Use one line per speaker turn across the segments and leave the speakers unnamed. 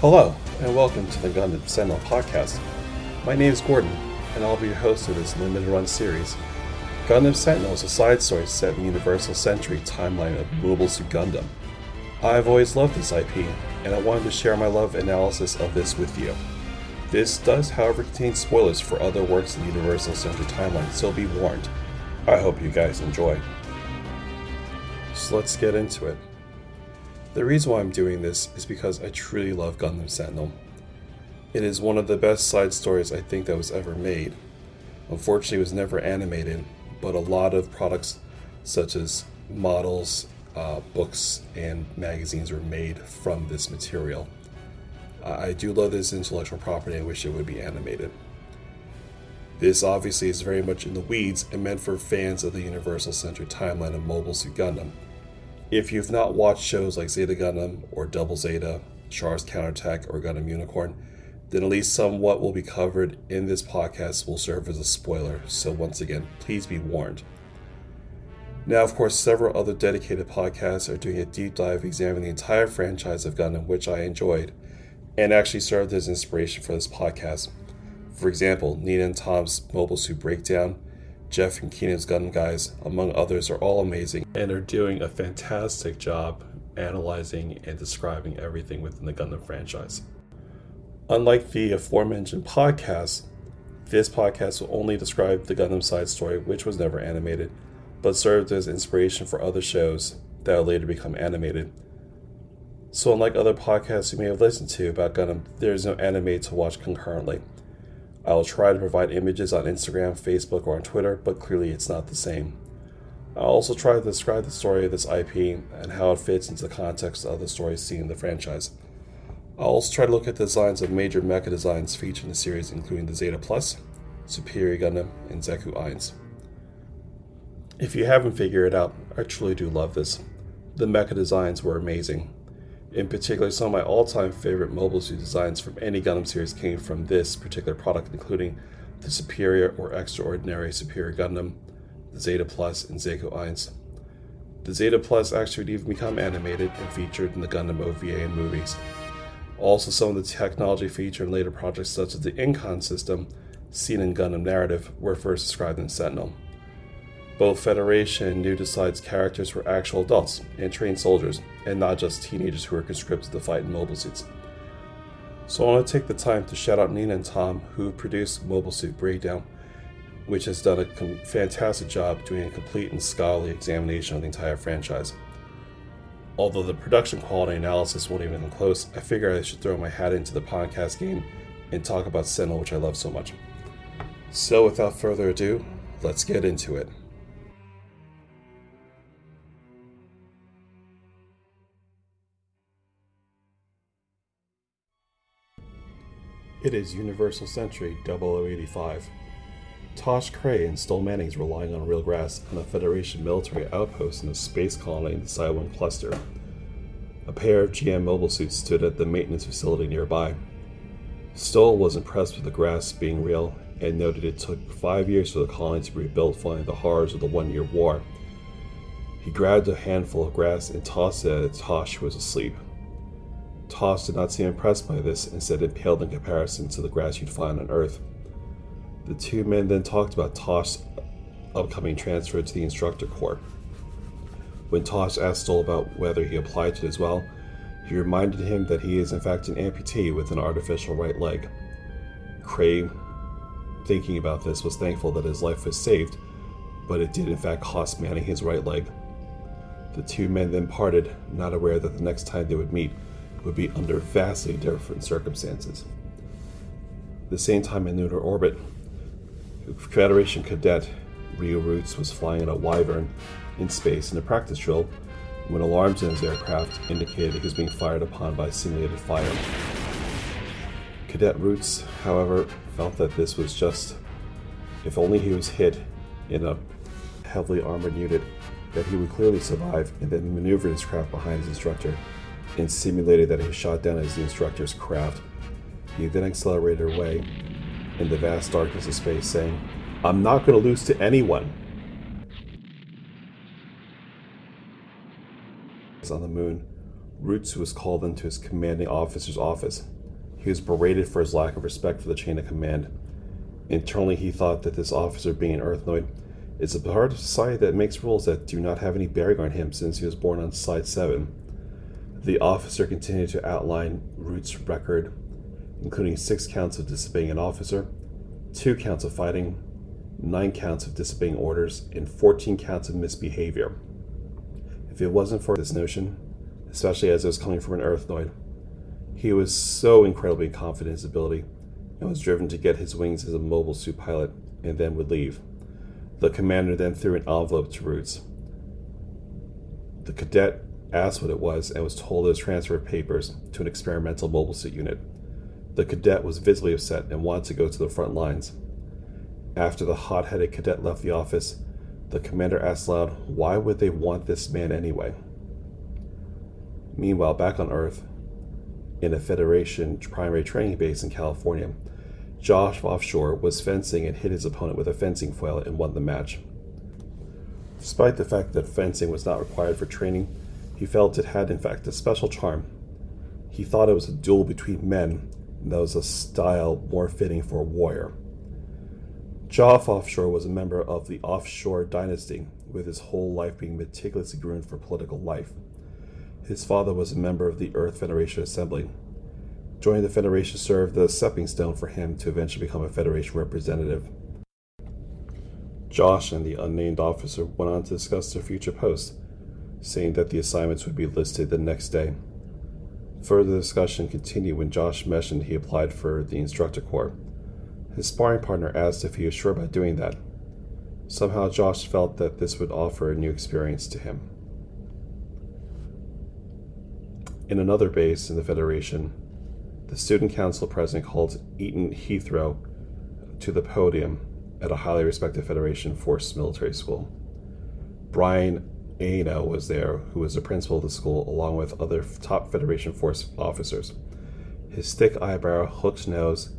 Hello, and welcome to the Gundam Sentinel podcast. My name is Gordon, and I'll be your host of this limited run series. Gundam Sentinel is a side story set in the Universal Century timeline of Mobile Suit Gundam. I've always loved this IP, and I wanted to share my love analysis of this with you. This does, however, contain spoilers for other works in the Universal Century timeline, so be warned. I hope you guys enjoy. So let's get into it. The reason why I'm doing this is because I truly love Gundam Sentinel. It is one of the best side stories I think that was ever made. Unfortunately, it was never animated, but a lot of products such as models, uh, books, and magazines were made from this material. I do love this intellectual property. I wish it would be animated. This obviously is very much in the weeds and meant for fans of the Universal Century timeline of Mobile Suit Gundam. If you've not watched shows like Zeta Gundam or Double Zeta, Char's Counterattack, or Gundam Unicorn, then at least somewhat will be covered in this podcast will serve as a spoiler, so once again, please be warned. Now, of course, several other dedicated podcasts are doing a deep dive examining the entire franchise of Gundam, which I enjoyed, and actually served as inspiration for this podcast. For example, Nina and Tom's Mobile Suit Breakdown, Jeff and Keenan's gun Guys, among others, are all amazing and are doing a fantastic job analyzing and describing everything within the Gundam franchise. Unlike the aforementioned podcast, this podcast will only describe the Gundam side story, which was never animated, but served as inspiration for other shows that would later become animated. So, unlike other podcasts you may have listened to about Gundam, there is no anime to watch concurrently. I will try to provide images on Instagram, Facebook, or on Twitter, but clearly it's not the same. I'll also try to describe the story of this IP and how it fits into the context of the stories seen in the franchise. I'll also try to look at the designs of major mecha designs featured in the series, including the Zeta Plus, Superior Gundam, and Zeku Eins. If you haven't figured it out, I truly do love this. The mecha designs were amazing. In particular, some of my all time favorite mobile suit designs from any Gundam series came from this particular product, including the Superior or Extraordinary Superior Gundam, the Zeta Plus, and Zeku Eins. The Zeta Plus actually would even become animated and featured in the Gundam OVA and movies. Also, some of the technology featured in later projects, such as the Incom system seen in Gundam Narrative, were first described in Sentinel. Both Federation and New Desides' characters were actual adults and trained soldiers, and not just teenagers who were conscripted to fight in mobile suits. So I want to take the time to shout out Nina and Tom, who produced Mobile Suit Breakdown, which has done a fantastic job doing a complete and scholarly examination of the entire franchise. Although the production quality analysis won't even come close, I figure I should throw my hat into the podcast game and talk about Sentinel, which I love so much. So without further ado, let's get into it. It is Universal Century 0085. Tosh Cray and Stoll Manning's relying on real grass on a Federation military outpost in a space colony in the Saiwan cluster. A pair of GM mobile suits stood at the maintenance facility nearby. Stoll was impressed with the grass being real and noted it took five years for the colony to be rebuilt following the horrors of the One Year War. He grabbed a handful of grass and tossed it at Tosh, who was asleep. Tosh did not seem impressed by this and said it paled in comparison to the grass you'd find on Earth. The two men then talked about Tosh's upcoming transfer to the instructor corps. When Tosh asked Stoll about whether he applied to it as well, he reminded him that he is in fact an amputee with an artificial right leg. Cray, thinking about this, was thankful that his life was saved, but it did in fact cost Manning his right leg. The two men then parted, not aware that the next time they would meet would be under vastly different circumstances. The same time in lunar orbit, Federation cadet Rio Roots was flying in a Wyvern in space in a practice drill when alarms in his aircraft indicated he was being fired upon by simulated fire. Cadet Roots, however, felt that this was just if only he was hit in a heavily armored unit, that he would clearly survive and then maneuver his craft behind his instructor and simulated that he shot down as the instructor's craft. He then accelerated away in the vast darkness of space, saying, I'm not going to lose to anyone. On the moon, Roots was called into his commanding officer's office. He was berated for his lack of respect for the chain of command. Internally, he thought that this officer, being an Earthnoid, is a part of society that makes rules that do not have any bearing on him since he was born on Side 7. The officer continued to outline Root's record, including six counts of disobeying an officer, two counts of fighting, nine counts of disobeying orders, and 14 counts of misbehavior. If it wasn't for this notion, especially as it was coming from an Earthnoid, he was so incredibly confident in his ability and was driven to get his wings as a mobile suit pilot and then would leave. The commander then threw an envelope to Roots. The cadet asked what it was and was told it was transfer of papers to an experimental mobile suit unit. The cadet was visibly upset and wanted to go to the front lines. After the hot headed cadet left the office, the commander asked loud, Why would they want this man anyway? Meanwhile, back on Earth, in a Federation primary training base in California, Josh offshore was fencing and hit his opponent with a fencing foil and won the match. Despite the fact that fencing was not required for training, he felt it had in fact a special charm. He thought it was a duel between men, and that was a style more fitting for a warrior. Joff Offshore was a member of the Offshore dynasty, with his whole life being meticulously groomed for political life. His father was a member of the Earth Federation Assembly. Joining the Federation served as a stepping stone for him to eventually become a Federation representative. Josh and the unnamed officer went on to discuss their future posts, saying that the assignments would be listed the next day. Further discussion continued when Josh mentioned he applied for the instructor corps. His sparring partner asked if he was sure about doing that. Somehow, Josh felt that this would offer a new experience to him. In another base in the Federation, the student council president called Eaton Heathrow to the podium at a highly respected Federation Force military school. Brian Aino was there, who was the principal of the school, along with other top Federation Force officers. His thick eyebrow, hooked nose,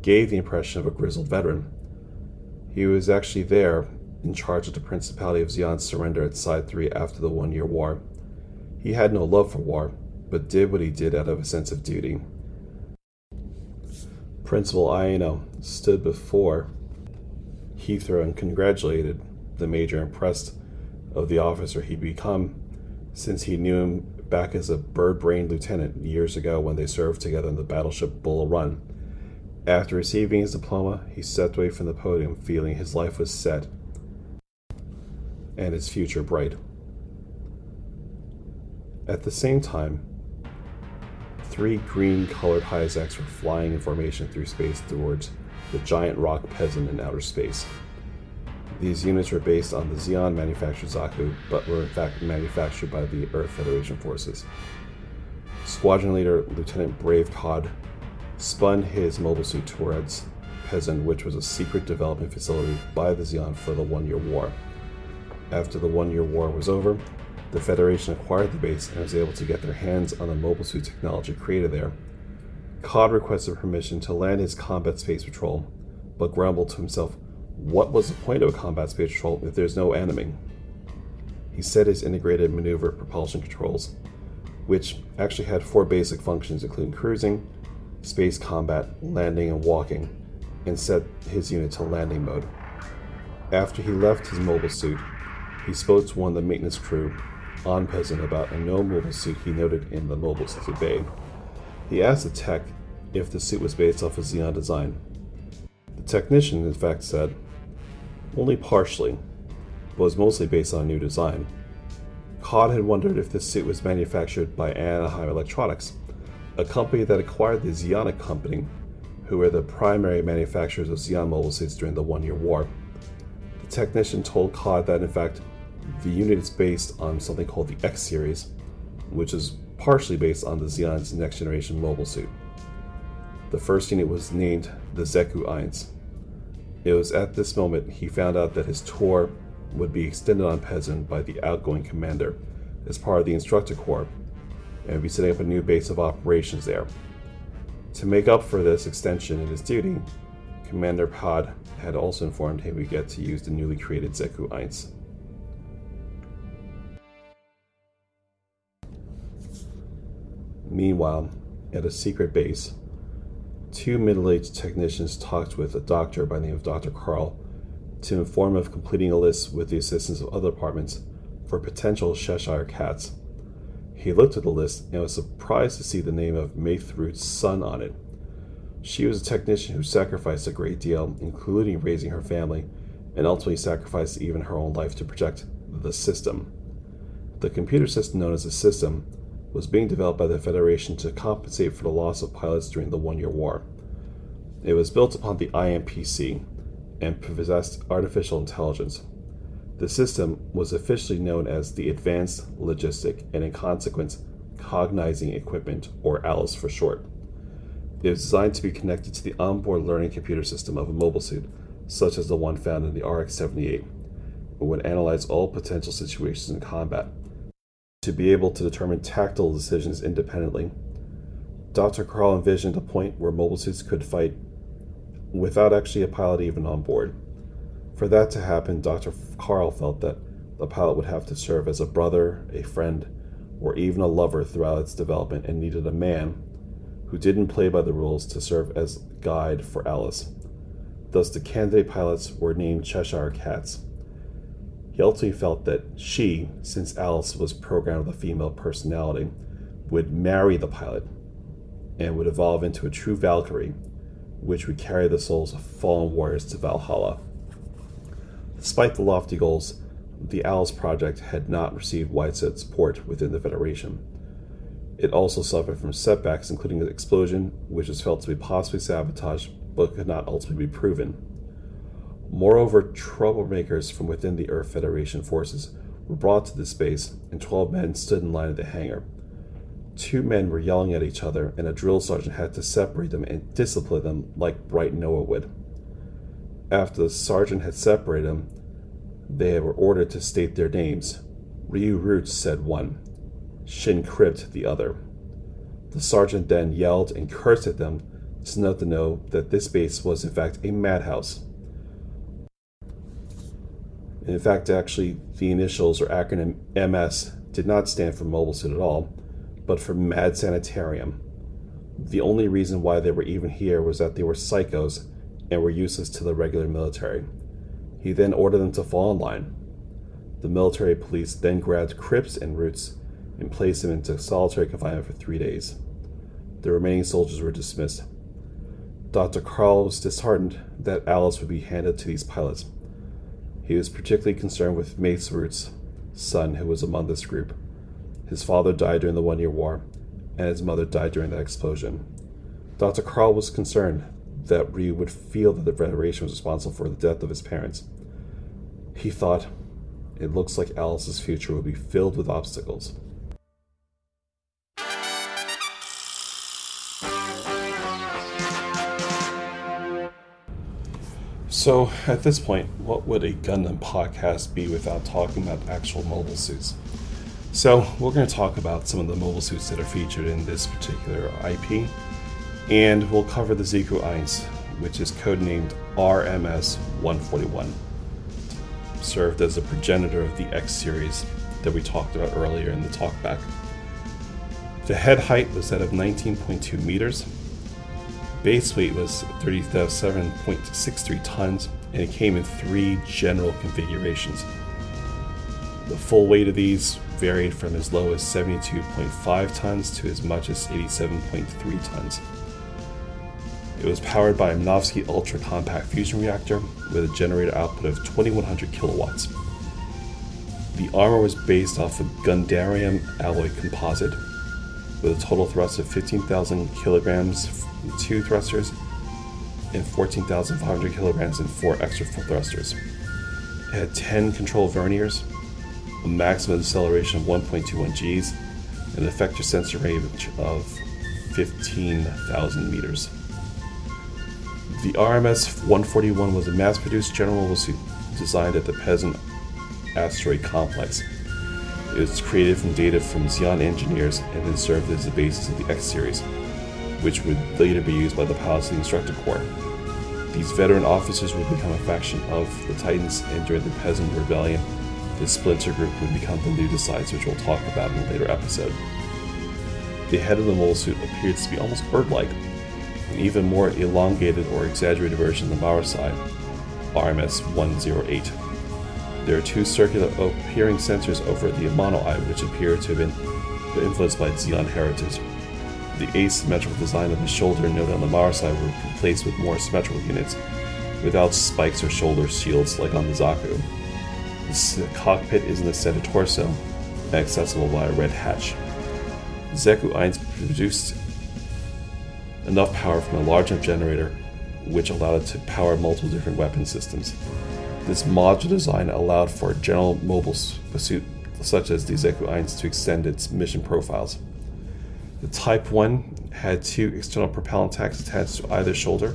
gave the impression of a grizzled veteran. He was actually there in charge of the Principality of Zeon's surrender at Side 3 after the One Year War. He had no love for war, but did what he did out of a sense of duty. Principal Aino stood before Heathrow and congratulated the major, impressed of the officer he'd become since he knew him back as a bird brained lieutenant years ago when they served together on the battleship Bull Run. After receiving his diploma, he stepped away from the podium, feeling his life was set and his future bright. At the same time, three green colored Hyzaks were flying in formation through space towards the giant rock Pezun in outer space. These units were based on the Zeon manufactured Zaku, but were in fact manufactured by the Earth Federation forces. Squadron leader Lieutenant Brave Cod spun his mobile suit towards Pezun, which was a secret development facility by the Zeon for the One Year War. After the One Year War was over, the Federation acquired the base and was able to get their hands on the mobile suit technology created there. Cod requested permission to land his combat space patrol, but grumbled to himself, What was the point of a combat space patrol if there's no enemy? He set his integrated maneuver propulsion controls, which actually had four basic functions, including cruising, space combat, landing, and walking, and set his unit to landing mode. After he left his mobile suit, he spoke to one of the maintenance crew on Pezun about a no mobile suit he noted in the mobile suit bay. He asked the tech if the suit was based off a Zeon design. The technician, in fact, said, only partially, but was mostly based on a new design. Cod had wondered if this suit was manufactured by Anaheim Electronics, a company that acquired the Zeonic Company, who were the primary manufacturers of Zeon mobile suits during the One Year War. The technician told Cod that, in fact, the unit is based on something called the X Series, which is partially based on the Zeon's next generation mobile suit. The first unit was named the Zeku 1. It was at this moment he found out that his tour would be extended on Pezun by the outgoing commander as part of the instructor corps and be setting up a new base of operations there. To make up for this extension in his duty, Commander Pod had also informed him we get to use the newly created Zeku 1. Meanwhile, at a secret base, two middle aged technicians talked with a doctor by the name of Dr. Carl to inform of completing a list with the assistance of other departments for potential Cheshire cats. He looked at the list and was surprised to see the name of Maeve Root's son on it. She was a technician who sacrificed a great deal, including raising her family, and ultimately sacrificed even her own life to protect the system. The computer system known as the System was being developed by the Federation to compensate for the loss of pilots during the One Year War. It was built upon the IMPC and possessed artificial intelligence. The system was officially known as the Advanced Logistic and, in consequence, Cognizing Equipment, or ALICE for short. It was designed to be connected to the onboard learning computer system of a mobile suit, such as the one found in the RX 78, and would analyze all potential situations in combat to be able to determine tactical decisions independently. Dr. Carl envisioned a point where mobile suits could fight without actually a pilot even on board. For that to happen, Dr. Carl felt that the pilot would have to serve as a brother, a friend, or even a lover throughout its development and needed a man who didn't play by the rules to serve as guide for Alice. Thus, the candidate pilots were named Cheshire Cats. He ultimately felt that she, since Alice was programmed with a female personality, would marry the pilot and would evolve into a true Valkyrie, which would carry the souls of fallen warriors to Valhalla. Despite the lofty goals, the Alice project had not received widespread support within the Federation. It also suffered from setbacks, including an explosion, which was felt to be possibly sabotage but could not ultimately be proven. Moreover, troublemakers from within the Earth Federation forces were brought to this base, and 12 men stood in line at the hangar. Two men were yelling at each other, and a drill sergeant had to separate them and discipline them like Bright Noah would. After the sergeant had separated them, they were ordered to state their names. Ryu Roots said one, Shin Crypt the other. The sergeant then yelled and cursed at them to let them know that this base was in fact a madhouse. In fact, actually, the initials or acronym MS did not stand for Mobile Suit at all, but for Mad Sanitarium. The only reason why they were even here was that they were psychos and were useless to the regular military. He then ordered them to fall in line. The military police then grabbed Crypts and Roots and placed them into solitary confinement for three days. The remaining soldiers were dismissed. Dr. Carl was disheartened that Alice would be handed to these pilots. He was particularly concerned with Mace Roots' son, who was among this group. His father died during the One Year War, and his mother died during that explosion. Dr. Carl was concerned that Ryu would feel that the Federation was responsible for the death of his parents. He thought, it looks like Alice's future will be filled with obstacles. So, at this point, what would a Gundam podcast be without talking about actual mobile suits? So, we're going to talk about some of the mobile suits that are featured in this particular IP, and we'll cover the Zeku Eins, which is codenamed RMS 141. Served as a progenitor of the X series that we talked about earlier in the talkback. The head height was that of 19.2 meters. Base weight was 37.63 tons, and it came in three general configurations. The full weight of these varied from as low as 72.5 tons to as much as 87.3 tons. It was powered by a Minovsky Ultra Compact Fusion Reactor with a generator output of 2100 kilowatts. The armor was based off a Gundarium alloy composite with a total thrust of 15,000 kilograms in two thrusters and 14,500 kilograms in four extra thrusters. It had 10 control verniers, a maximum acceleration of 1.21 Gs, and an effector sensor range of 15,000 meters. The RMS 141 was a mass produced General suit designed at the Pezun Asteroid Complex. It was created from data from Zeon engineers and then served as the basis of the X series, which would later be used by the the Instructor Corps. These veteran officers would become a faction of the Titans, and during the Pezun Rebellion, this splinter group would become the New Desides, which we'll talk about in a later episode. The head of the mole suit appears to be almost bird like, an even more elongated or exaggerated version of the Marasai, RMS 108. There are two circular appearing sensors over the Amano eye, which appear to have been influenced by Zeon heritage. The asymmetrical design of the shoulder noted on the Marasai were replaced with more symmetrical units, without spikes or shoulder shields like on the Zaku. The cockpit is in the center torso accessible by a red hatch. Zeku Eins produced enough power from a large enough generator which allowed it to power multiple different weapon systems. This modular design allowed for general mobile pursuit such as the Zeku Eins to extend its mission profiles. The Type 1 had two external propellant tanks attached to either shoulder,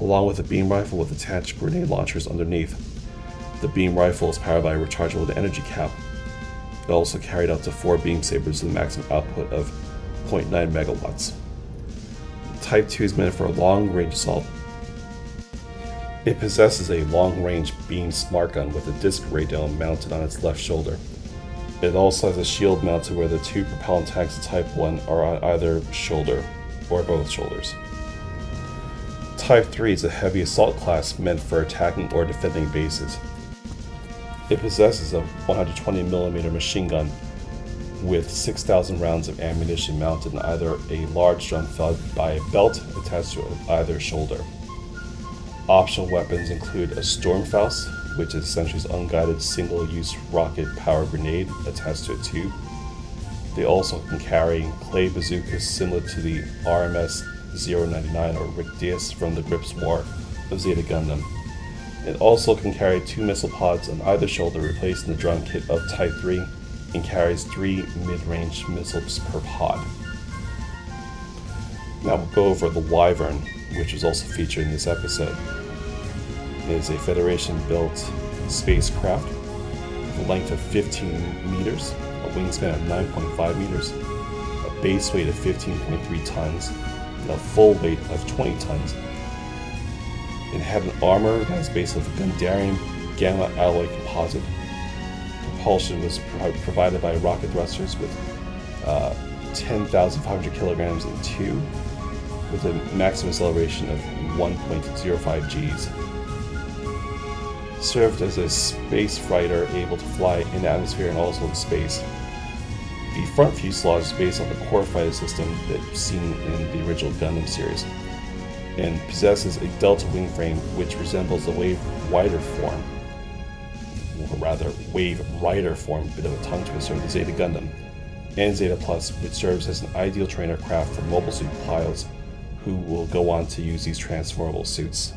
along with a beam rifle with attached grenade launchers underneath. The beam rifle is powered by a rechargeable energy cap. It also carried up to four beam sabers with a maximum output of 0.9 megawatts. Type 2 is meant for a long range assault. It possesses a long range beam smart gun with a disc radome mounted on its left shoulder. It also has a shield mounted where the two propellant tanks of Type 1 are on either shoulder or both shoulders. Type 3 is a heavy assault class meant for attacking or defending bases. It possesses a 120mm machine gun with 6,000 rounds of ammunition mounted in either a large drum fed by a belt attached to either shoulder. Optional weapons include a Stormfaust, which is essentially an unguided single use rocket power grenade attached to a tube. They also can carry clay bazookas similar to the RMS 099 or Rick Dias from the Gryps War of Zeta Gundam. It also can carry two missile pods on either shoulder, replacing the drum kit of Type 3, and carries three mid range missiles per pod. Now we'll go over the Wyvern, which was also featured in this episode. It is a Federation built spacecraft with a length of 15 meters, a wingspan of 9.5 meters, a base weight of 15.3 tons, and a full weight of 20 tons. It had an armor that is based on the Gundarium Gamma alloy composite. Propulsion was pro- provided by rocket thrusters with uh, 10,500 kilograms in two, with a maximum acceleration of 1.05 Gs. Served as a space fighter able to fly in the atmosphere and also in space. The front fuselage is based on the core fighter system that's seen in the original Gundam series, and possesses a delta wing frame which resembles the Wave Rider form, or rather Wave Rider form, bit of a tongue twister of the Zeta Gundam, and Zeta Plus, which serves as an ideal trainer craft for mobile suit pilots who will go on to use these transformable suits.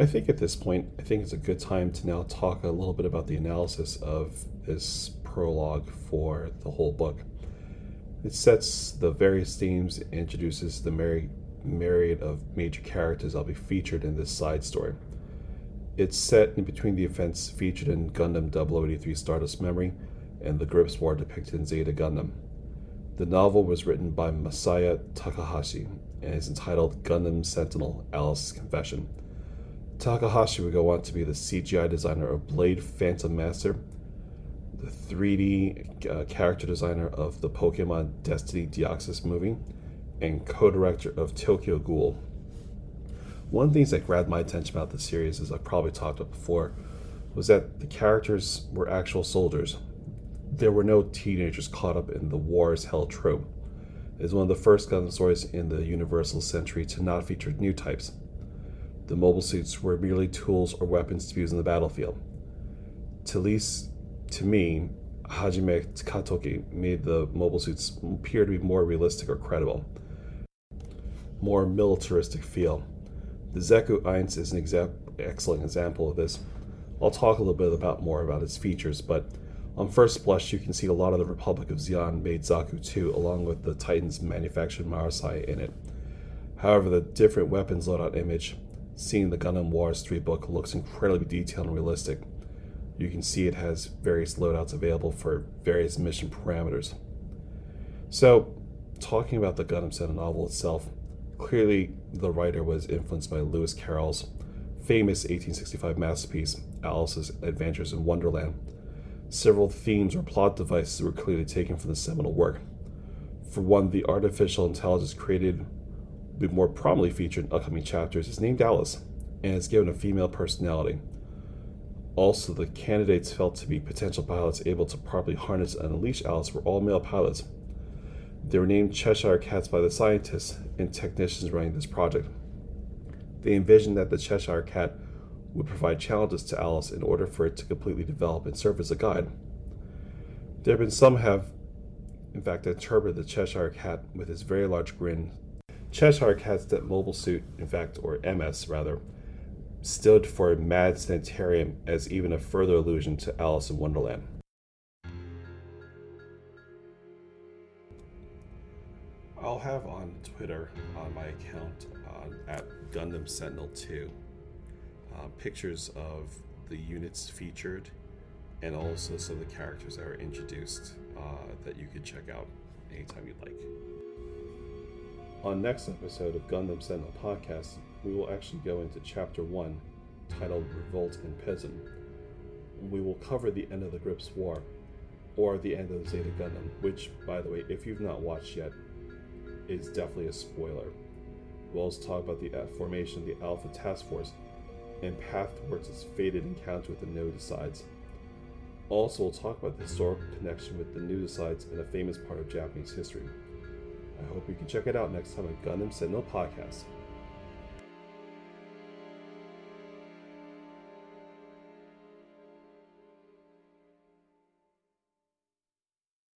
I think at this point, I think it's a good time to now talk a little bit about the analysis of this prologue for the whole book. It sets the various themes, introduces the myri- myriad of major characters that'll be featured in this side story. It's set in between the events featured in Gundam 0083 Stardust Memory and the Gryps War depicted in Zeta Gundam. The novel was written by Masaya Takahashi and is entitled Gundam Sentinel Alice's Confession. Takahashi would go on to be the CGI designer of Blade Phantom Master, the 3D uh, character designer of the Pokemon Destiny Deoxys movie, and co director of Tokyo Ghoul. One of the things that grabbed my attention about the series, as I've probably talked about before, was that the characters were actual soldiers. There were no teenagers caught up in the war's hell trope. It is one of the first Gundam stories in the Universal Century to not feature new types. The mobile suits were merely tools or weapons to use in the battlefield. To least to me, Hajime Katoki made the mobile suits appear to be more realistic or credible, more militaristic feel. The Zeku Eins is an exa- excellent example of this. I'll talk a little bit about more about its features, but on first blush, you can see a lot of the Republic of Zeon made Zaku 2 along with the Titan's manufactured Marasai in it. However, the different weapons loadout image Seeing the Gundam Wars 3 book looks incredibly detailed and realistic. You can see it has various loadouts available for various mission parameters. So, talking about the Gundam Sentinel novel itself, clearly the writer was influenced by Lewis Carroll's famous 1865 masterpiece, Alice's Adventures in Wonderland. Several themes or plot devices were clearly taken from the seminal work. For one, the artificial intelligence created will be more prominently featured in upcoming chapters is named Alice and is given a female personality. Also, the candidates felt to be potential pilots able to properly harness and unleash Alice were all male pilots. They were named Cheshire Cats by the scientists and technicians running this project. They envisioned that the Cheshire Cat would provide challenges to Alice in order for it to completely develop and serve as a guide. There have been some have, in fact, interpreted the Cheshire Cat with his very large grin. Cheshire Cat's that mobile suit, in fact, or MS rather, stood for Mad Sanitarium as even a further allusion to Alice in Wonderland. I'll have on Twitter on my account uh, at Gundam Sentinel 2 uh, pictures of the units featured and also some of the characters that are introduced uh, that you can check out anytime you'd like. On next episode of Gundam Sentinel Podcast, we will actually go into Chapter 1 titled Revolt in Pism. We will cover the end of the Gryps War, or the end of the Zeta Gundam, which, by the way, if you've not watched yet, is definitely a spoiler. We'll also talk about the formation of the Alpha Task Force and path towards its fated encounter with the New Desides. Also, we'll talk about the historical connection with the New Desides and a famous part of Japanese history. I hope you can check it out next time on Gundam Sentinel Podcast.